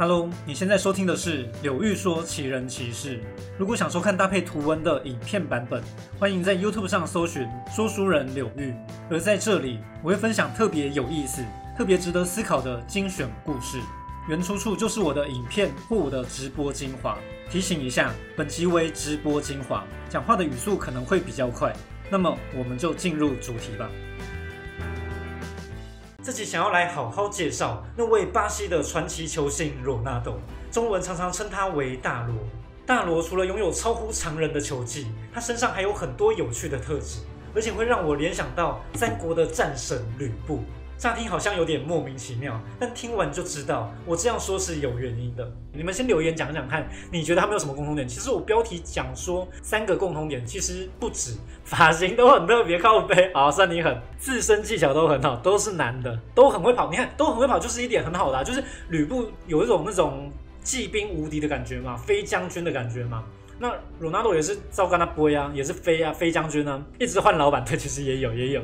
Hello，你现在收听的是柳玉说奇人奇事。如果想收看搭配图文的影片版本，欢迎在 YouTube 上搜寻说书人柳玉。而在这里，我会分享特别有意思、特别值得思考的精选故事。原出处就是我的影片或我的直播精华。提醒一下，本集为直播精华，讲话的语速可能会比较快。那么，我们就进入主题吧。自己想要来好好介绍那位巴西的传奇球星罗纳多，中文常常称他为大罗。大罗除了拥有超乎常人的球技，他身上还有很多有趣的特质，而且会让我联想到三国的战神吕布。乍听好像有点莫名其妙，但听完就知道我这样说是有原因的。你们先留言讲讲看，你觉得他们有什么共同点？其实我标题讲说三个共同点，其实不止，发型都很特别，靠背，好算你狠，自身技巧都很好，都是男的，都很会跑。你看，都很会跑，就是一点很好的，就是吕布有一种那种骑兵无敌的感觉嘛，飞将军的感觉嘛。那罗纳多也是照跟他播呀，也是飞啊，飞将军啊，一直换老板，对，其实也有，也有。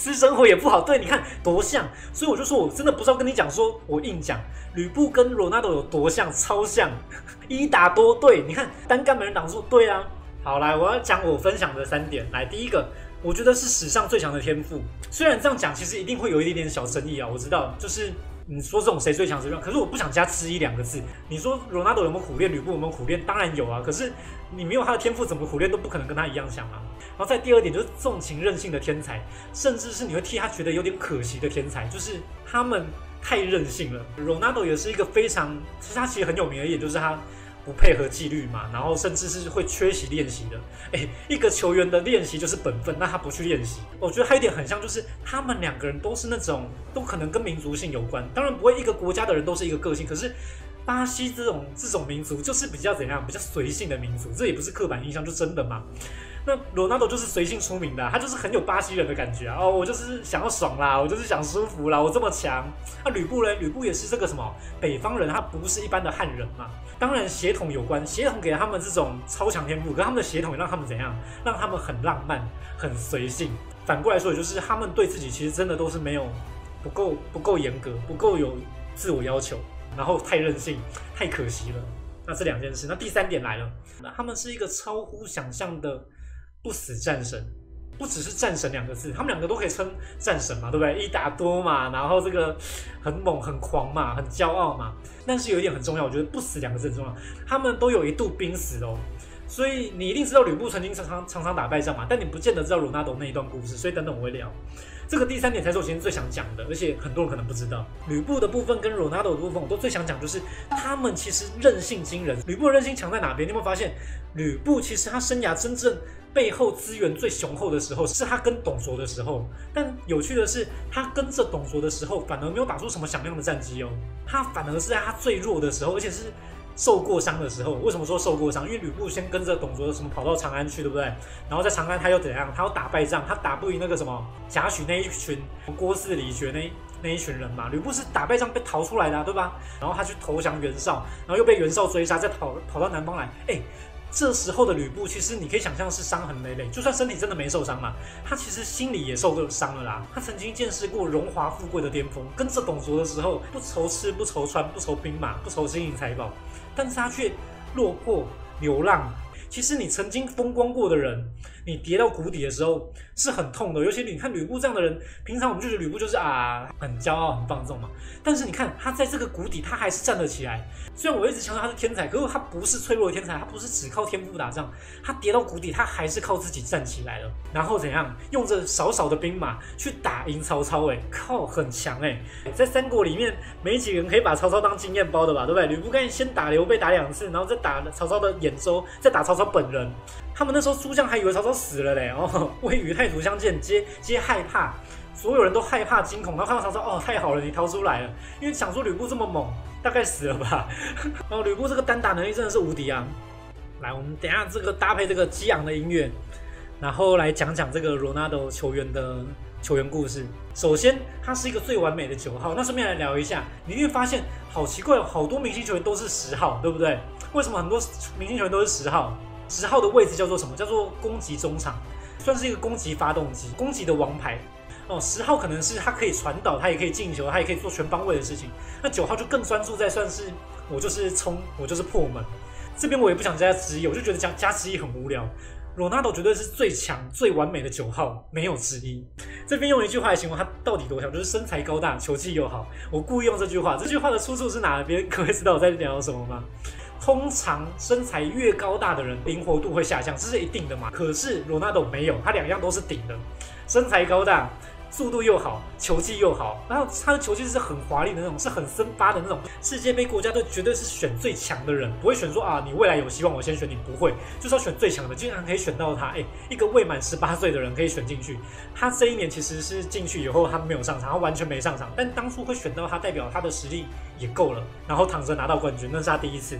私生活也不好，对，你看多像，所以我就说，我真的不知道跟你讲，说我硬讲，吕布跟罗纳多有多像，超像，一打多，对，你看单干没人挡住，对啊，好来，我要讲我分享的三点，来，第一个，我觉得是史上最强的天赋，虽然这样讲，其实一定会有一点点小争议啊，我知道，就是。你说这种谁最强谁弱？可是我不想加之一两个字。你说罗纳多有没有苦练？吕布有没有苦练？当然有啊。可是你没有他的天赋，怎么苦练都不可能跟他一样强啊。然后再第二点就是纵情任性的天才，甚至是你会替他觉得有点可惜的天才，就是他们太任性了。Ronaldo 也是一个非常，其实他其实很有名的一点就是他。不配合纪律嘛，然后甚至是会缺席练习的。哎，一个球员的练习就是本分，那他不去练习，我觉得还有一点很像，就是他们两个人都是那种，都可能跟民族性有关。当然不会一个国家的人都是一个个性，可是巴西这种这种民族就是比较怎样，比较随性的民族，这也不是刻板印象，就真的嘛。那罗纳多就是随性出名的，他就是很有巴西人的感觉啊！哦，我就是想要爽啦，我就是想舒服啦，我这么强。那吕布呢？吕布也是这个什么北方人，他不是一般的汉人嘛。当然血统有关，血统给了他们这种超强天赋，可他们的血统也让他们怎样？让他们很浪漫、很随性。反过来说，也就是他们对自己其实真的都是没有不够、不够严格、不够有自我要求，然后太任性、太可惜了。那这两件事，那第三点来了，那他们是一个超乎想象的。不死战神，不只是战神两个字，他们两个都可以称战神嘛，对不对？一打多嘛，然后这个很猛很狂嘛，很骄傲嘛。但是有一点很重要，我觉得不死两个字很重要，他们都有一度濒死哦。所以你一定知道吕布曾经常常常常打败仗嘛，但你不见得知道鲁纳多那一段故事。所以等等我会聊这个第三点才是我今天最想讲的，而且很多人可能不知道吕布的部分跟 Ronaldo 的部分，我都最想讲就是他们其实韧性惊人。吕布的韧性强在哪边？你有没有发现吕布其实他生涯真正背后资源最雄厚的时候是他跟董卓的时候，但有趣的是他跟着董卓的时候反而没有打出什么响亮的战绩哦，他反而是在他最弱的时候，而且是。受过伤的时候，为什么说受过伤？因为吕布先跟着董卓什么跑到长安去，对不对？然后在长安他又怎样？他要打败仗，他打不赢那个什么贾诩那一群郭汜、李傕那那一群人嘛。吕布是打败仗被逃出来的，对吧？然后他去投降袁绍，然后又被袁绍追杀，再跑跑到南方来。哎，这时候的吕布其实你可以想象是伤痕累累，就算身体真的没受伤嘛，他其实心里也受过伤了啦。他曾经见识过荣华富贵的巅峰，跟着董卓的时候不愁吃不愁穿不愁兵马不愁金银财宝。但是他却落魄流浪。其实你曾经风光过的人，你跌到谷底的时候是很痛的。尤其你看吕布这样的人，平常我们就觉得吕布就是啊很骄傲、很放纵嘛。但是你看他在这个谷底，他还是站了起来。虽然我一直强调他是天才，可是他不是脆弱的天才，他不是只靠天赋打仗。他跌到谷底，他还是靠自己站起来了。然后怎样，用着少少的兵马去打赢曹操？哎，靠，很强哎！在三国里面，没几个人可以把曹操当经验包的吧？对不对？吕布可以先打刘备打两次，然后再打曹操的兖州，再打曹。操本人，他们那时候诸将还以为曹操死了嘞 哦，未与太祖相见，皆皆害怕，所有人都害怕惊恐。然后看到曹操，哦，太好了，你逃出来了，因为想说吕布这么猛，大概死了吧。哦，吕布这个单打能力真的是无敌啊！来，我们等下这个搭配这个激昂的音乐，然后来讲讲这个罗纳多球员的球员故事。首先，他是一个最完美的九号。那顺便来聊一下，你会发现好奇怪，好多明星球员都是十号，对不对？为什么很多明星球员都是十号？十号的位置叫做什么？叫做攻击中场，算是一个攻击发动机，攻击的王牌。哦，十号可能是他可以传导，他也可以进球，他也可以做全方位的事情。那九号就更专注在算是我就是冲，我就是破门。这边我也不想加之一，我就觉得加加之一很无聊。罗纳多绝对是最强、最完美的九号，没有之一。这边用一句话来形容他到底多强，就是身材高大、球技又好。我故意用这句话，这句话的出处是哪边？各位知道我在聊什么吗？通常身材越高大的人，灵活度会下降，这是一定的嘛。可是罗纳多没有，他两样都是顶的，身材高大。速度又好，球技又好，然后他的球技是很华丽的那种，是很森巴的那种。世界杯国家队绝对是选最强的人，不会选说啊，你未来有希望，我先选你，不会，就是要选最强的，竟然可以选到他。哎，一个未满十八岁的人可以选进去，他这一年其实是进去以后他没有上场，他完全没上场，但当初会选到他，代表他的实力也够了，然后躺着拿到冠军，那是他第一次。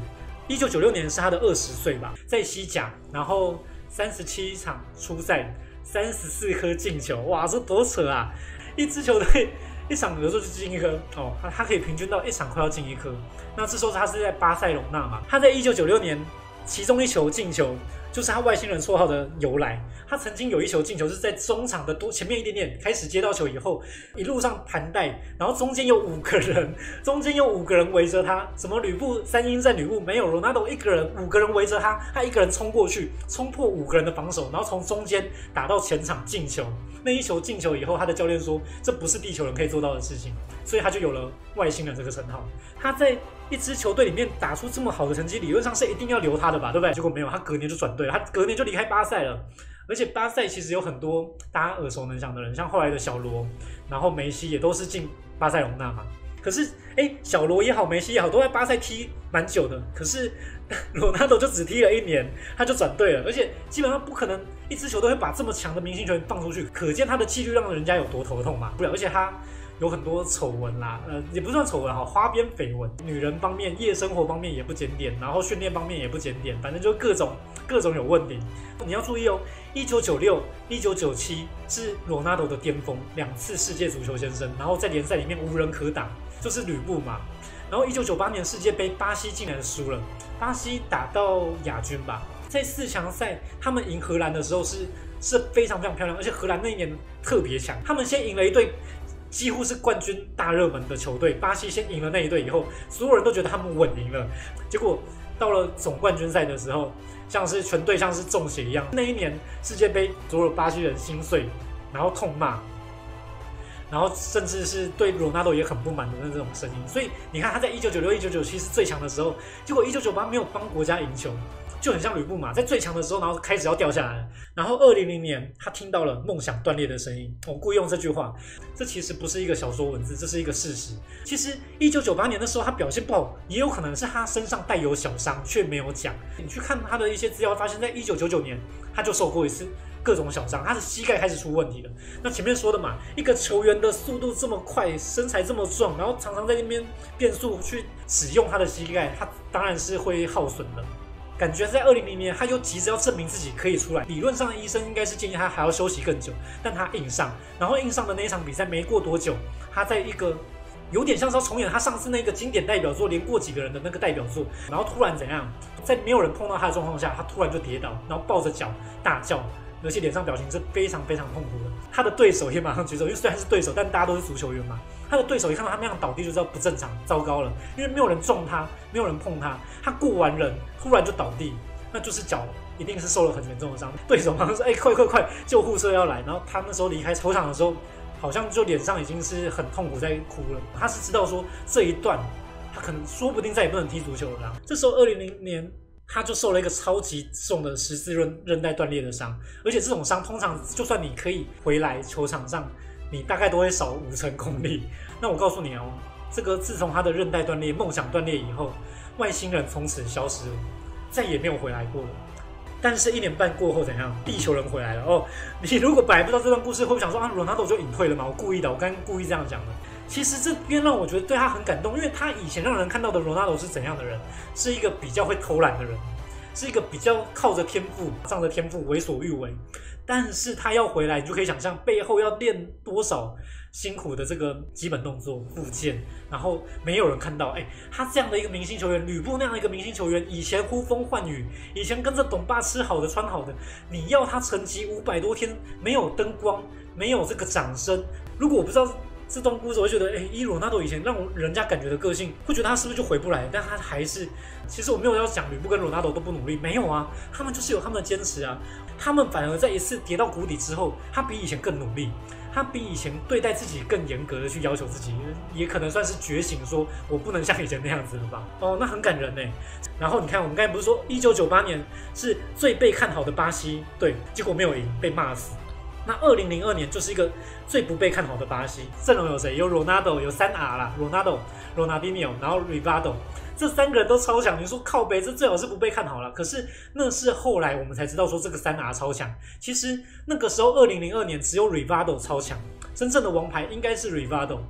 一九九六年是他的二十岁吧，在西甲，然后三十七场初赛。三十四颗进球，哇，这多扯啊！一支球队一场有时候就进一颗哦，他他可以平均到一场快要进一颗。那这时候他是在巴塞隆纳嘛，他在一九九六年其中一球进球。就是他外星人绰号的由来。他曾经有一球进球，是在中场的多前面一点点开始接到球以后，一路上盘带，然后中间有五个人，中间有五个人围着他。什么吕布三英战吕布没有罗纳多一个人，五个人围着他，他一个人冲过去，冲破五个人的防守，然后从中间打到前场进球。那一球进球以后，他的教练说这不是地球人可以做到的事情，所以他就有了外星人这个称号。他在。一支球队里面打出这么好的成绩，理论上是一定要留他的吧，对不对？结果没有，他隔年就转队，他隔年就离开巴塞了。而且巴塞其实有很多大家耳熟能详的人，像后来的小罗，然后梅西也都是进巴塞隆纳嘛。可是，哎，小罗也好，梅西也好，都在巴塞踢蛮久的。可是罗纳多就只踢了一年，他就转队了，而且基本上不可能一支球队会把这么强的明星球员放出去，可见他的纪律让人家有多头痛嘛。不了，而且他。有很多丑闻啦，呃，也不算丑闻哈，花边绯闻，女人方面、夜生活方面也不检点，然后训练方面也不检点，反正就各种各种有问题。你要注意哦，一九九六、一九九七是罗纳多的巅峰，两次世界足球先生，然后在联赛里面无人可挡，就是吕布嘛。然后一九九八年世界杯，巴西竟然输了，巴西打到亚军吧，在四强赛他们赢荷兰的时候是是非常非常漂亮，而且荷兰那一年特别强，他们先赢了一队。几乎是冠军大热门的球队，巴西先赢了那一队以后，所有人都觉得他们稳赢了。结果到了总冠军赛的时候，像是全队像是中邪一样。那一年世界杯，所有巴西人心碎，然后痛骂，然后甚至是对罗纳多也很不满的那种声音。所以你看，他在一九九六、一九九七是最强的时候，结果一九九八没有帮国家赢球。就很像吕布嘛，在最强的时候，然后开始要掉下来。然后二零零年，他听到了梦想断裂的声音。我故意用这句话，这其实不是一个小说文字，这是一个事实。其实一九九八年的时候，他表现不好，也有可能是他身上带有小伤，却没有讲。你去看他的一些资料，发现在一九九九年，他就受过一次各种小伤，他的膝盖开始出问题了。那前面说的嘛，一个球员的速度这么快，身材这么壮，然后常常在那边变速去使用他的膝盖，他当然是会耗损的。感觉在二零零年，他又急着要证明自己可以出来。理论上的，医生应该是建议他还要休息更久，但他硬上。然后硬上的那一场比赛没过多久，他在一个有点像是要重演他上次那个经典代表作，连过几个人的那个代表作。然后突然怎样，在没有人碰到他的状况下，他突然就跌倒，然后抱着脚大叫。而且脸上表情是非常非常痛苦的，他的对手也马上举手，因为虽然是对手，但大家都是足球员嘛。他的对手一看到他那样倒地，就知道不正常，糟糕了，因为没有人撞他，没有人碰他，他过完人突然就倒地，那就是脚一定是受了很严重的伤。对手马上说：“哎，快 快快，救护车要来！”然后他那时候离开球场的时候，好像就脸上已经是很痛苦在哭了。他是知道说这一段他可能说不定再也不能踢足球了。这时候二零零年。他就受了一个超级重的十字韧韧带断裂的伤，而且这种伤通常就算你可以回来球场上，你大概都会少五成功力。那我告诉你哦，这个自从他的韧带断裂、梦想断裂以后，外星人从此消失了，再也没有回来过了。但是，一年半过后怎样？地球人回来了哦。你如果本来不知道这段故事，会不会想说啊，罗纳多就隐退了吗？我故意的，我刚故意这样讲的。其实这边让我觉得对他很感动，因为他以前让人看到的罗纳多是怎样的人？是一个比较会偷懒的人，是一个比较靠着天赋、仗着天赋为所欲为。但是他要回来，你就可以想象背后要练多少。辛苦的这个基本动作附件，然后没有人看到。哎，他这样的一个明星球员，吕布那样的一个明星球员，以前呼风唤雨，以前跟着董爸吃好的穿好的，你要他沉寂五百多天没有灯光，没有这个掌声，如果我不知道这段故事，我会觉得，哎，伊罗纳多以前让人家感觉的个性，会觉得他是不是就回不来？但他还是，其实我没有要讲吕布跟罗纳多都不努力，没有啊，他们就是有他们的坚持啊，他们反而在一次跌到谷底之后，他比以前更努力。他比以前对待自己更严格的去要求自己，也可能算是觉醒，说我不能像以前那样子了吧？哦，那很感人呢。然后你看，我们刚才不是说一九九八年是最被看好的巴西，对，结果没有赢，被骂死。那二零零二年就是一个最不被看好的巴西，阵容有谁？有 Ronaldo，有三 R 啦，Ronaldo、Ronaldinho，然后 Rivaldo。这三个人都超强，你说靠北，这最好是不被看好了。可是那是后来我们才知道说这个三 R 超强。其实那个时候，二零零二年只有 Rivaldo 超强，真正的王牌应该是 Rivaldo。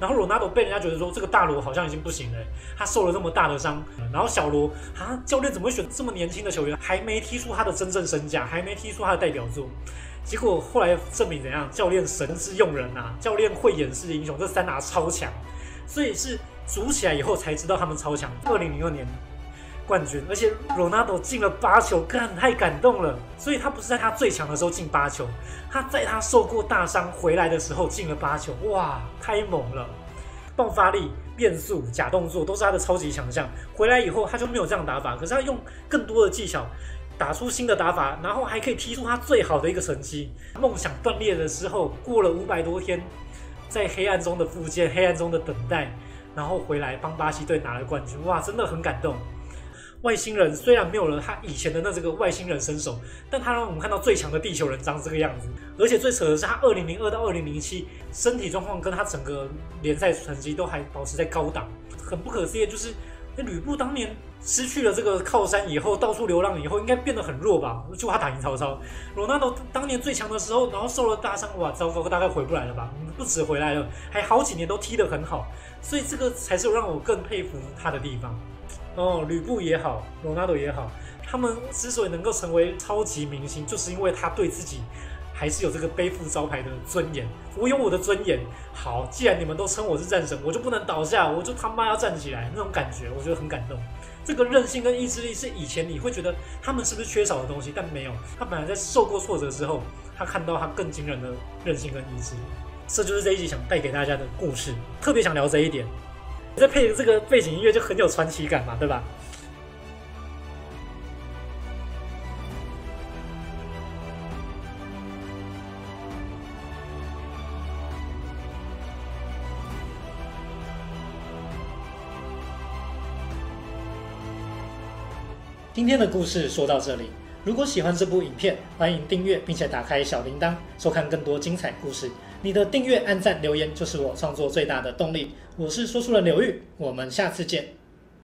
然后罗纳多被人家觉得说这个大罗好像已经不行了，他受了这么大的伤。然后小罗啊，教练怎么选这么年轻的球员？还没踢出他的真正身价，还没踢出他的代表作。结果后来证明怎样？教练神之用人呐，教练会演示英雄，这三拿超强，所以是。组起来以后才知道他们超强。二零零二年冠军，而且罗纳多进了八球，干太感动了。所以他不是在他最强的时候进八球，他在他受过大伤回来的时候进了八球，哇，太猛了！爆发力、变速、假动作都是他的超级强项。回来以后他就没有这样打法，可是他用更多的技巧打出新的打法，然后还可以踢出他最好的一个成绩。梦想断裂的时候，过了五百多天，在黑暗中的复健，黑暗中的等待。然后回来帮巴西队拿了冠军，哇，真的很感动。外星人虽然没有了他以前的那这个外星人身手，但他让我们看到最强的地球人长这个样子。而且最扯的是，他二零零二到二零零七身体状况跟他整个联赛成绩都还保持在高档，很不可思议。就是那吕布当年失去了这个靠山以后，到处流浪以后，应该变得很弱吧？就他打赢曹操。罗纳多当年最强的时候，然后受了大伤，哇，糟糕，大概回不来了吧？不止回来了，还好几年都踢得很好。所以这个才是让我更佩服他的地方哦，吕布也好，罗纳多也好，他们之所以能够成为超级明星，就是因为他对自己还是有这个背负招牌的尊严。我有我的尊严，好，既然你们都称我是战神，我就不能倒下，我就他妈要站起来，那种感觉我觉得很感动。这个韧性跟意志力是以前你会觉得他们是不是缺少的东西，但没有，他本来在受过挫折之后，他看到他更惊人的韧性跟意志。力。这就是这一集想带给大家的故事，特别想聊这一点。再配这个背景音乐就很有传奇感嘛，对吧？今天的故事说到这里。如果喜欢这部影片，欢迎订阅并且打开小铃铛，收看更多精彩故事。你的订阅、按赞、留言就是我创作最大的动力。我是说书人刘玉，我们下次见。